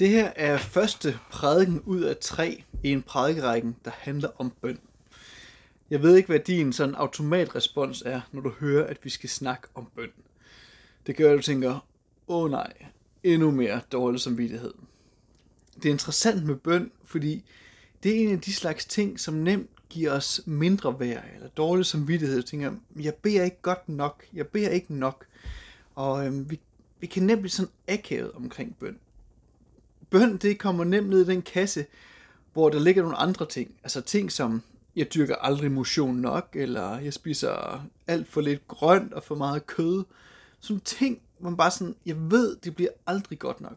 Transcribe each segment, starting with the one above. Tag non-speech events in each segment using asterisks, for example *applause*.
Det her er første prædiken ud af tre i en prædikerækken, der handler om bøn. Jeg ved ikke, hvad din sådan automatrespons er, når du hører, at vi skal snakke om bøn. Det gør, at du tænker, åh oh, nej, endnu mere dårlig samvittighed. Det er interessant med bøn, fordi det er en af de slags ting, som nemt giver os mindre værd eller dårlig samvittighed. Jeg tænker, jeg beder ikke godt nok, jeg beder ikke nok. Og øhm, vi, vi kan nemt blive sådan akavet omkring bøn bøn, det kommer nemt ned i den kasse, hvor der ligger nogle andre ting. Altså ting som, jeg dyrker aldrig motion nok, eller jeg spiser alt for lidt grønt og for meget kød. Sådan ting, hvor man bare sådan, jeg ved, det bliver aldrig godt nok.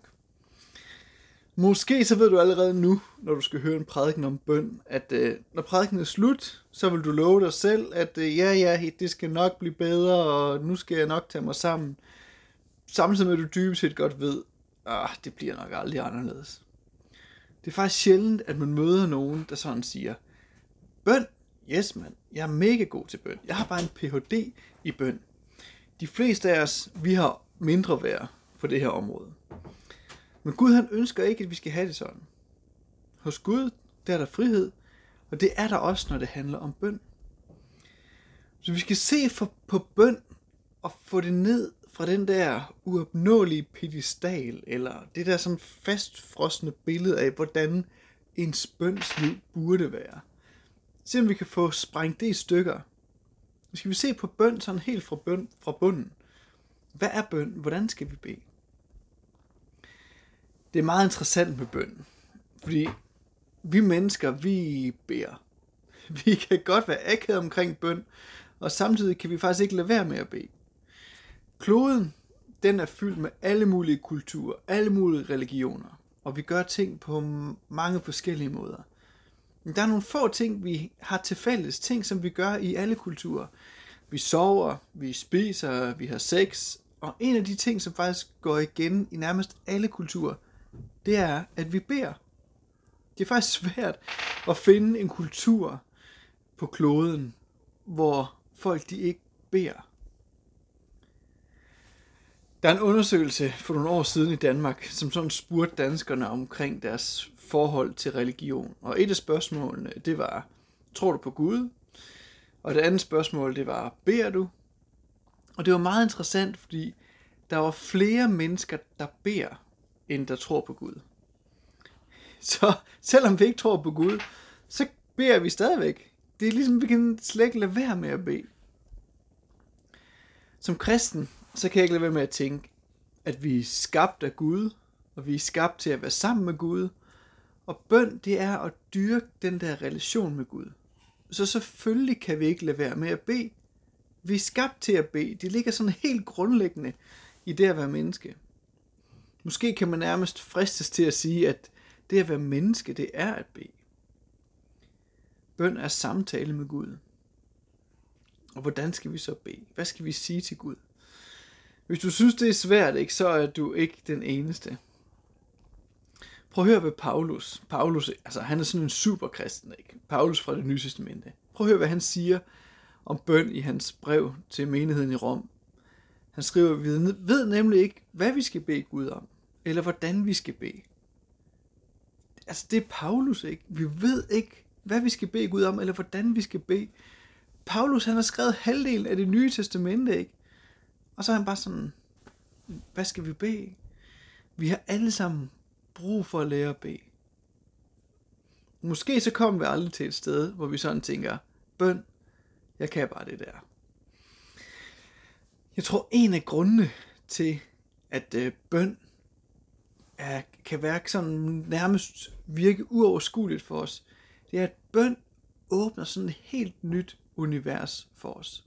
Måske så ved du allerede nu, når du skal høre en prædiken om bøn, at øh, når prædiken er slut, så vil du love dig selv, at øh, ja, ja, det skal nok blive bedre, og nu skal jeg nok tage mig sammen. Samtidig med, at du dybest set godt ved, ah, det bliver nok aldrig anderledes. Det er faktisk sjældent, at man møder nogen, der sådan siger, bøn, yes mand, jeg er mega god til bøn. Jeg har bare en Ph.D. i bøn. De fleste af os, vi har mindre værd på det her område. Men Gud han ønsker ikke, at vi skal have det sådan. Hos Gud, der er der frihed, og det er der også, når det handler om bøn. Så vi skal se for, på bøn og få det ned fra den der uopnåelige pedestal, eller det der sådan fastfrosne billede af, hvordan en bøns liv burde være. Se om vi kan få sprængt det i stykker. Nu skal vi se på bøn sådan helt fra, bøn, fra bunden. Hvad er bøn? Hvordan skal vi bede? Det er meget interessant med bøn, fordi vi mennesker, vi beder. Vi kan godt være akavet omkring bøn, og samtidig kan vi faktisk ikke lade være med at bede. Kloden, den er fyldt med alle mulige kulturer, alle mulige religioner, og vi gør ting på mange forskellige måder. Men der er nogle få ting, vi har til fælles, ting som vi gør i alle kulturer. Vi sover, vi spiser, vi har sex, og en af de ting, som faktisk går igen i nærmest alle kulturer, det er, at vi beder. Det er faktisk svært at finde en kultur på kloden, hvor folk de ikke beder. Der er en undersøgelse for nogle år siden i Danmark, som sådan spurgte danskerne omkring deres forhold til religion. Og et af spørgsmålene, det var, tror du på Gud? Og det andet spørgsmål, det var, beder du? Og det var meget interessant, fordi der var flere mennesker, der beder, end der tror på Gud. Så selvom vi ikke tror på Gud, så beder vi stadigvæk. Det er ligesom, vi kan slet ikke lade være med at bede. Som kristen, så kan jeg ikke lade være med at tænke, at vi er skabt af Gud, og vi er skabt til at være sammen med Gud. Og bøn, det er at dyrke den der relation med Gud. Så selvfølgelig kan vi ikke lade være med at bede. Vi er skabt til at bede. Det ligger sådan helt grundlæggende i det at være menneske. Måske kan man nærmest fristes til at sige, at det at være menneske, det er at bede. Bøn er samtale med Gud. Og hvordan skal vi så bede? Hvad skal vi sige til Gud? Hvis du synes, det er svært, ikke, så er du ikke den eneste. Prøv at høre ved Paulus. Paulus, altså han er sådan en superkristen, ikke? Paulus fra det nye testamente. Prøv at høre, hvad han siger om bøn i hans brev til menigheden i Rom. Han skriver, vi ved nemlig ikke, hvad vi skal bede Gud om, eller hvordan vi skal bede. Altså, det er Paulus, ikke? Vi ved ikke, hvad vi skal bede Gud om, eller hvordan vi skal bede. Paulus, han har skrevet halvdelen af det nye testamente, ikke? Og så er han bare sådan, hvad skal vi bede? Vi har alle sammen brug for at lære at bede. Måske så kommer vi aldrig til et sted, hvor vi sådan tænker, bøn, jeg kan bare det der. Jeg tror, en af grundene til, at øh, bøn er, kan være sådan nærmest virke uoverskueligt for os, det er, at bøn åbner sådan et helt nyt univers for os.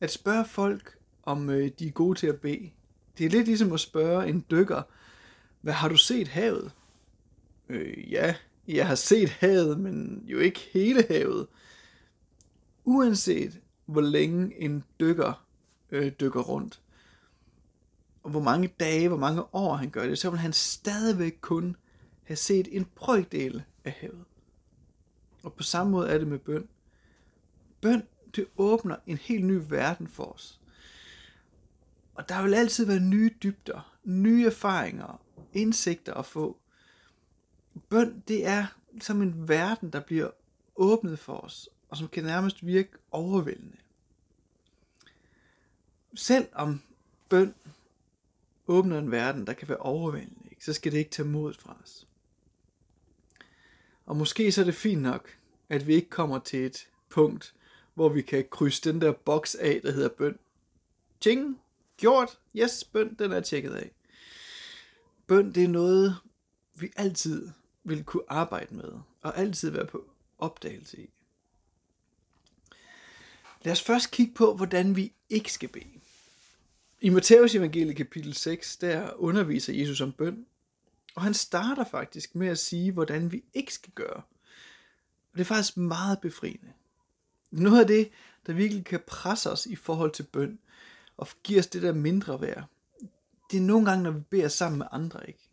At spørge folk, om øh, de er gode til at bede. Det er lidt ligesom at spørge en dykker, hvad har du set havet? Øh, ja, jeg har set havet, men jo ikke hele havet. Uanset hvor længe en dykker øh, dykker rundt, og hvor mange dage, hvor mange år han gør det, så vil han stadigvæk kun have set en brøkdel af havet. Og på samme måde er det med bøn. Bøn, det åbner en helt ny verden for os. Og der vil altid være nye dybder, nye erfaringer, indsigter at få. Bøn, det er som en verden, der bliver åbnet for os, og som kan nærmest virke overvældende. Selv om bøn åbner en verden, der kan være overvældende, så skal det ikke tage modet fra os. Og måske så er det fint nok, at vi ikke kommer til et punkt, hvor vi kan krydse den der boks af, der hedder bøn. Ting, gjort, yes, bøn, den er tjekket af. Bøn, det er noget, vi altid vil kunne arbejde med, og altid være på opdagelse i. Lad os først kigge på, hvordan vi ikke skal bede. I Matteus evangelie kapitel 6, der underviser Jesus om bøn, og han starter faktisk med at sige, hvordan vi ikke skal gøre. Og det er faktisk meget befriende. Noget af det, der virkelig kan presse os i forhold til bøn, og giver os det der mindre værd, det er nogle gange, når vi beder sammen med andre, ikke?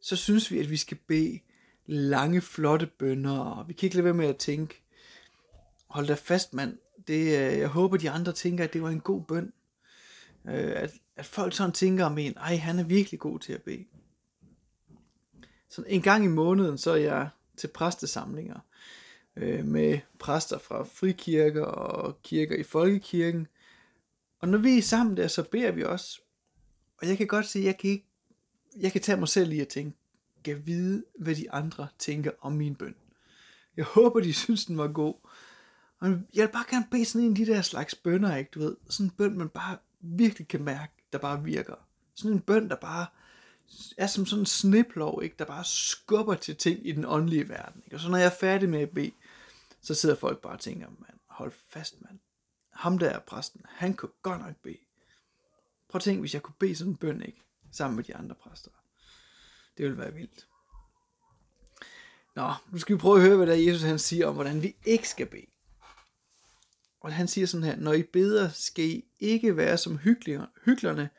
Så synes vi, at vi skal bede lange, flotte bønder, og vi kan ikke lade være med at tænke, hold da fast, mand, det, øh, jeg håber, de andre tænker, at det var en god bøn. Øh, at, at folk sådan tænker om en, ej, han er virkelig god til at bede. Så en gang i måneden, så er jeg til præstesamlinger øh, med præster fra frikirker og kirker i folkekirken. Og når vi er sammen der, så beder vi også. Og jeg kan godt se, at jeg kan, ikke, jeg kan tage mig selv i at tænke, kan vide, hvad de andre tænker om min bøn. Jeg håber, de *laughs* synes, den var god. Og jeg vil bare gerne bede sådan en af de der slags bønder, ikke? Du ved, sådan en bøn, man bare virkelig kan mærke, der bare virker. Sådan en bøn, der bare er som sådan en sniplov, ikke? der bare skubber til ting i den åndelige verden. Ikke? Og så når jeg er færdig med at bede, så sidder folk bare og tænker, mand, hold fast, mand. Ham der er præsten, han kunne godt nok bede. Prøv at tænke, hvis jeg kunne bede sådan en bøn, ikke? Sammen med de andre præster. Det ville være vildt. Nå, nu skal vi prøve at høre, hvad der Jesus han siger om, hvordan vi ikke skal bede. Og han siger sådan her, når I beder, skal I ikke være som hyklerne,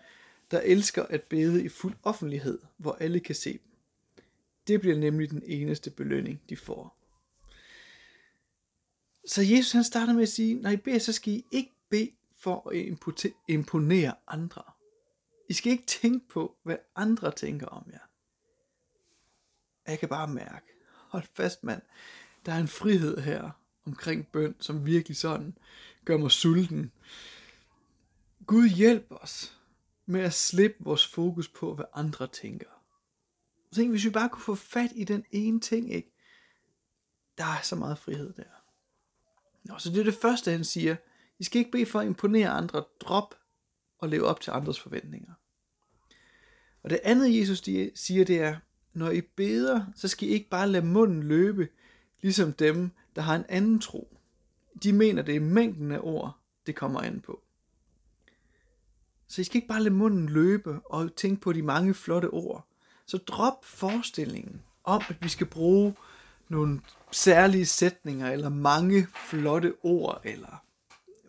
der elsker at bede i fuld offentlighed, hvor alle kan se dem. Det bliver nemlig den eneste belønning, de får. Så Jesus han starter med at sige, når I beder, så skal I ikke bede for at imponere andre. I skal ikke tænke på, hvad andre tænker om jer. Jeg kan bare mærke, hold fast mand, der er en frihed her omkring bøn, som virkelig sådan gør mig sulten. Gud hjælp os med at slippe vores fokus på, hvad andre tænker. Tænk, hvis vi bare kunne få fat i den ene ting, ikke? Der er så meget frihed der. Nå, så det er det første, han siger. I skal ikke bede for at imponere andre. Drop og leve op til andres forventninger. Og det andet, Jesus siger, det er, når I beder, så skal I ikke bare lade munden løbe, ligesom dem, der har en anden tro. De mener, det er mængden af ord, det kommer an på. Så I skal ikke bare lade munden løbe og tænke på de mange flotte ord. Så drop forestillingen om, at vi skal bruge nogle særlige sætninger, eller mange flotte ord, eller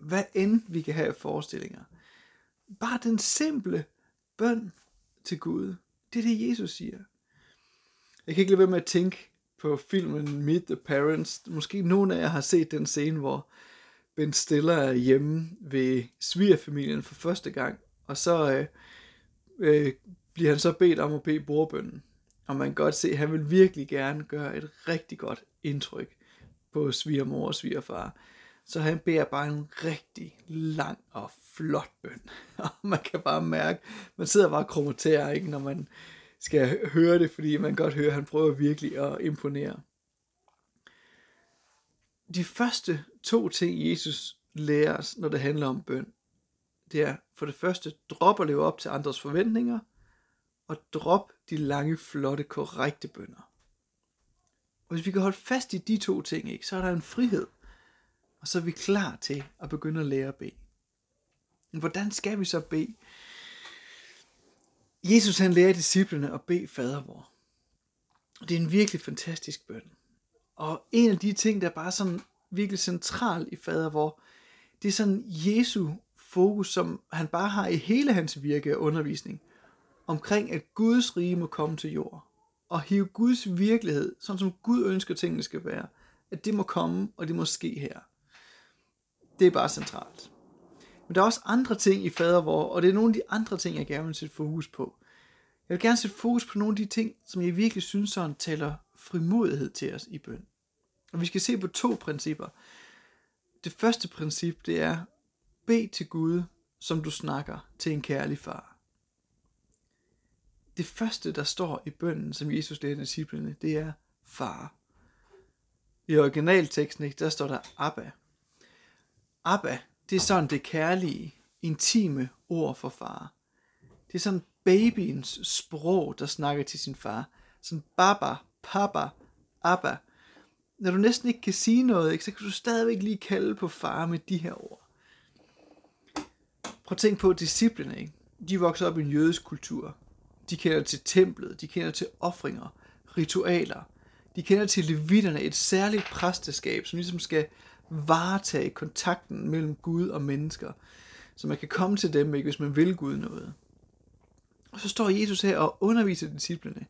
hvad end vi kan have af forestillinger. Bare den simple bøn til Gud. Det er det, Jesus siger. Jeg kan ikke lade være med at tænke på filmen Meet the Parents. Måske nogen af jer har set den scene, hvor Ben Stiller er hjemme ved svigerfamilien for første gang, og så øh, øh, bliver han så bedt om at bede borbønnen. Og man kan godt se, at han vil virkelig gerne gøre et rigtig godt indtryk på svigermor og svigerfar. Så han beder bare en rigtig lang og flot bøn. *laughs* Og man kan bare mærke, man sidder bare og kromoterer, ikke, når man skal høre det, fordi man godt hører, at han prøver virkelig at imponere. De første to ting, Jesus lærer os, når det handler om bøn, det er for det første, drop at leve op til andres forventninger, og drop de lange, flotte, korrekte bønder. Og hvis vi kan holde fast i de to ting, ikke, så er der en frihed, og så er vi klar til at begynde at lære at bede. Men hvordan skal vi så bede? Jesus han lærer disciplene at bede fader vor. Det er en virkelig fantastisk bøn. Og en af de ting, der er bare sådan virkelig central i fader vor, det er sådan Jesu fokus, som han bare har i hele hans virke og undervisning, omkring at Guds rige må komme til jord. Og hive Guds virkelighed, sådan som Gud ønsker tingene skal være, at det må komme, og det må ske her. Det er bare centralt. Men der er også andre ting i fader vor, og det er nogle af de andre ting, jeg gerne vil sætte fokus på. Jeg vil gerne sætte fokus på nogle af de ting, som jeg virkelig synes sådan taler frimodighed til os i bøn. Og vi skal se på to principper. Det første princip, det er, bed til Gud, som du snakker til en kærlig far. Det første, der står i bønnen, som Jesus lærte disciplene, det er far. I originalteksten, der står der Abba. Abba, det er sådan det kærlige, intime ord for far. Det er sådan babyens sprog, der snakker til sin far. Sådan baba, papa, abba. Når du næsten ikke kan sige noget, ikke, så kan du stadigvæk lige kalde på far med de her ord. Prøv at tænke på disciplene, ikke? De vokser op i en jødisk kultur. De kender til templet, de kender til offringer, ritualer. De kender til levitterne, et særligt præsteskab, som ligesom skal varetage kontakten mellem Gud og mennesker. Så man kan komme til dem, ikke, hvis man vil Gud noget. Og så står Jesus her og underviser disciplene.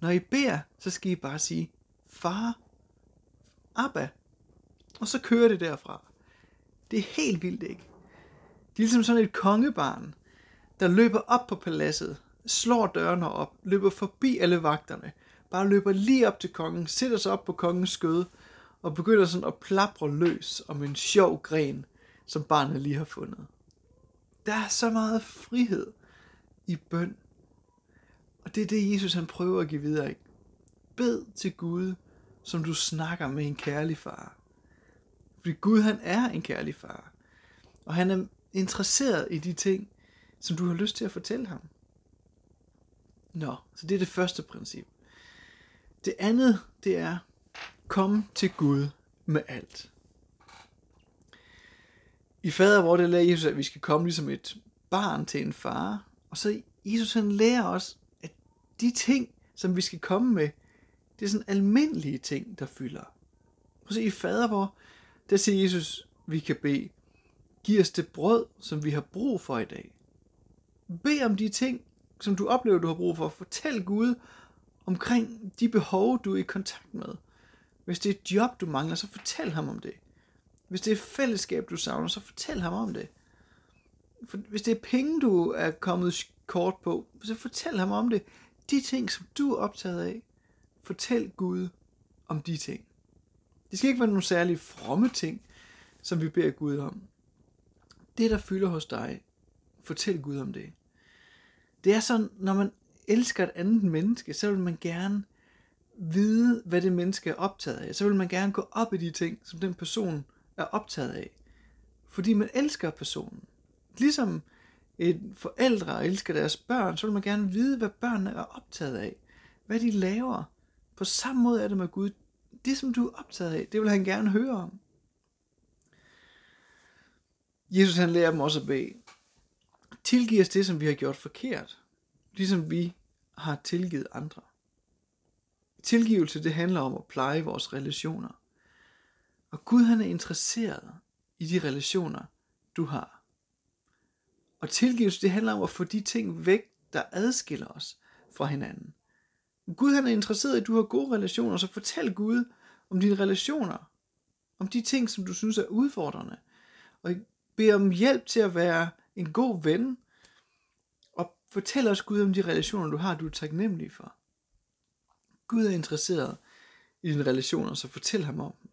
Når I beder, så skal I bare sige, far, Abba. Og så kører det derfra. Det er helt vildt, ikke? De er ligesom sådan et kongebarn, der løber op på paladset, slår dørene op, løber forbi alle vagterne, bare løber lige op til kongen, sætter sig op på kongens skød, og begynder sådan at plapre løs om en sjov gren, som barnet lige har fundet. Der er så meget frihed i bøn. Og det er det, Jesus han prøver at give videre. Ikke? Bed til Gud, som du snakker med en kærlig far. Fordi Gud han er en kærlig far. Og han er interesseret i de ting, som du har lyst til at fortælle ham. Nå, så det er det første princip. Det andet, det er, kom til Gud med alt. I fader, hvor det lærer Jesus, at vi skal komme ligesom et barn til en far. Og så Jesus han lærer os, at de ting, som vi skal komme med, det er sådan almindelige ting, der fylder. Prøv at se, i fader, hvor der siger Jesus, vi kan bede, giv os det brød, som vi har brug for i dag. Bed om de ting, som du oplever, du har brug for. Fortæl Gud omkring de behov, du er i kontakt med. Hvis det er et job, du mangler, så fortæl ham om det. Hvis det er fællesskab, du savner, så fortæl ham om det. For hvis det er penge, du er kommet kort på, så fortæl ham om det. De ting, som du er optaget af, fortæl Gud om de ting. Det skal ikke være nogle særlige fromme ting, som vi beder Gud om. Det, der fylder hos dig, fortæl Gud om det. Det er sådan, når man elsker et andet menneske, så vil man gerne vide, hvad det menneske er optaget af. Så vil man gerne gå op i de ting, som den person er optaget af. Fordi man elsker personen. Ligesom et forældre elsker deres børn, så vil man gerne vide, hvad børnene er optaget af. Hvad de laver. På samme måde er det med Gud. Det, som du er optaget af, det vil han gerne høre om. Jesus han lærer dem også at bede. Tilgiv os det, som vi har gjort forkert. Ligesom vi har tilgivet andre. Tilgivelse, det handler om at pleje vores relationer. Og Gud han er interesseret i de relationer, du har. Og tilgivelse, det handler om at få de ting væk, der adskiller os fra hinanden. Gud han er interesseret i, at du har gode relationer, så fortæl Gud om dine relationer. Om de ting, som du synes er udfordrende. Og bed om hjælp til at være en god ven. Og fortæl os Gud om de relationer, du har, du er taknemmelig for. Gud er interesseret i dine relationer, så fortæl ham om dem.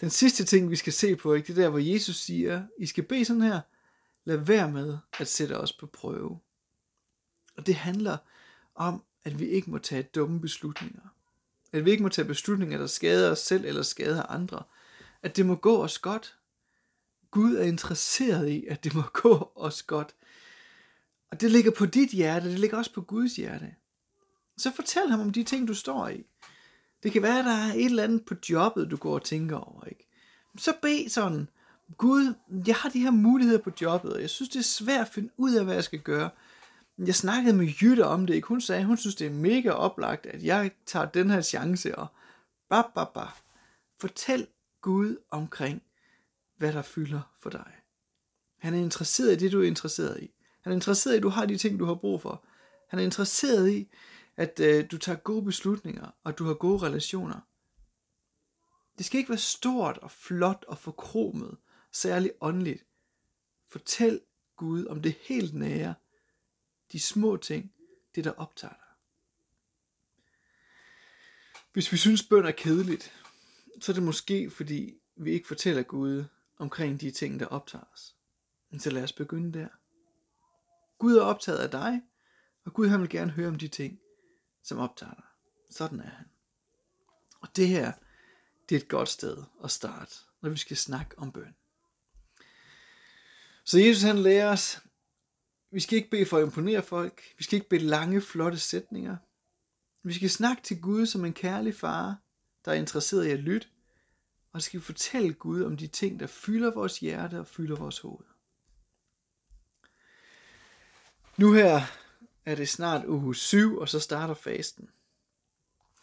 Den sidste ting, vi skal se på, ikke, det er der, hvor Jesus siger, I skal bede sådan her, lad være med at sætte os på prøve. Og det handler om, at vi ikke må tage dumme beslutninger. At vi ikke må tage beslutninger, der skader os selv eller skader andre. At det må gå os godt. Gud er interesseret i, at det må gå os godt. Og det ligger på dit hjerte, det ligger også på Guds hjerte. Så fortæl ham om de ting, du står i. Det kan være, at der er et eller andet på jobbet, du går og tænker over. Ikke? Så bed sådan, Gud, jeg har de her muligheder på jobbet, og jeg synes, det er svært at finde ud af, hvad jeg skal gøre. Jeg snakkede med Jytte om det, ikke? Hun sagde, hun synes, det er mega oplagt, at jeg tager den her chance og ba, ba, ba. Fortæl Gud omkring, hvad der fylder for dig. Han er interesseret i det, du er interesseret i. Han er interesseret i, at du har de ting, du har brug for. Han er interesseret i, at øh, du tager gode beslutninger, og du har gode relationer. Det skal ikke være stort og flot og forkromet, særligt åndeligt. Fortæl Gud om det helt nære, de små ting, det, der optager dig. Hvis vi synes, bøn er kedeligt, så er det måske, fordi vi ikke fortæller Gud omkring de ting, der optager os. Men så lad os begynde der. Gud er optaget af dig, og Gud han vil gerne høre om de ting, som optager dig. Sådan er han. Og det her, det er et godt sted at starte, når vi skal snakke om bøn. Så Jesus han lærer os, vi skal ikke bede for at imponere folk, vi skal ikke bede lange, flotte sætninger. Vi skal snakke til Gud som en kærlig far, der er interesseret i at lytte, og så skal vi fortælle Gud om de ting, der fylder vores hjerte og fylder vores hoved. Nu her er det snart uge 7, og så starter fasten.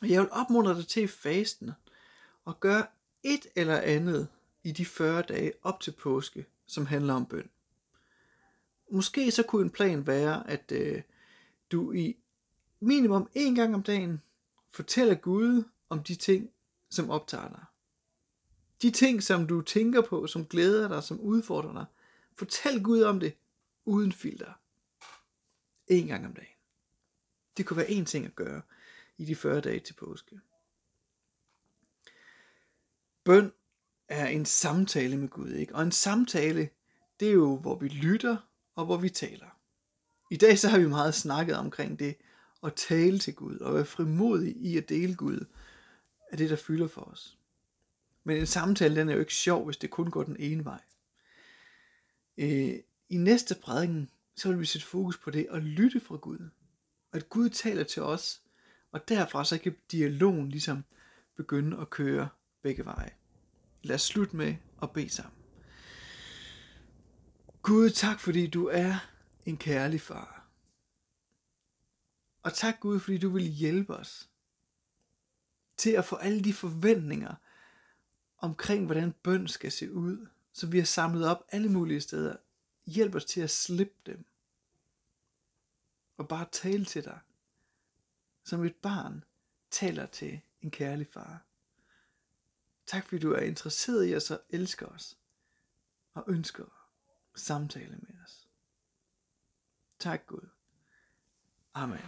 Og jeg vil opmuntre dig til fasten og gøre et eller andet i de 40 dage op til påske, som handler om bøn. Måske så kunne en plan være, at øh, du i minimum en gang om dagen fortæller Gud om de ting, som optager dig. De ting, som du tænker på, som glæder dig, som udfordrer dig. Fortæl Gud om det uden filter. En gang om dagen. Det kunne være en ting at gøre i de 40 dage til påske. Bøn er en samtale med Gud, ikke? Og en samtale, det er jo, hvor vi lytter og hvor vi taler. I dag så har vi meget snakket omkring det at tale til Gud og være frimodig i at dele Gud af det, der fylder for os. Men en samtale, den er jo ikke sjov, hvis det kun går den ene vej. Øh, I næste prædiken, så vil vi sætte fokus på det at lytte fra Gud. At Gud taler til os, og derfra så kan dialogen ligesom begynde at køre begge veje. Lad os slutte med at bede sammen. Gud, tak fordi du er en kærlig far. Og tak Gud, fordi du vil hjælpe os til at få alle de forventninger omkring, hvordan bøn skal se ud, så vi har samlet op alle mulige steder. Hjælp os til at slippe dem. Og bare tale til dig, som et barn taler til en kærlig far. Tak fordi du er interesseret i os og elsker os, og ønsker at samtale med os. Tak Gud. Amen.